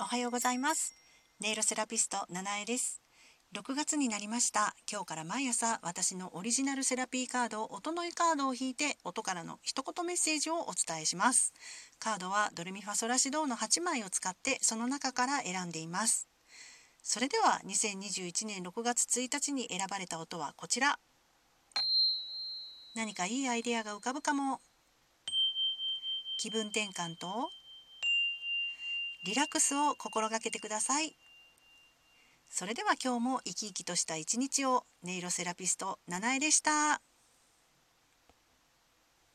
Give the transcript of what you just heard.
おはようございます。ネイロセラピスト七重です。6月になりました。今日から毎朝私のオリジナルセラピーカード音のいカードを引いて音からの一言メッセージをお伝えします。カードはドレミファソラシドの8枚を使ってその中から選んでいます。それでは2021年6月1日に選ばれた音はこちら。何かいいアイデアが浮かぶかも。気分転換とリラックスを心がけてください。それでは今日も生き生きとした一日を音色セラピスト七重でした。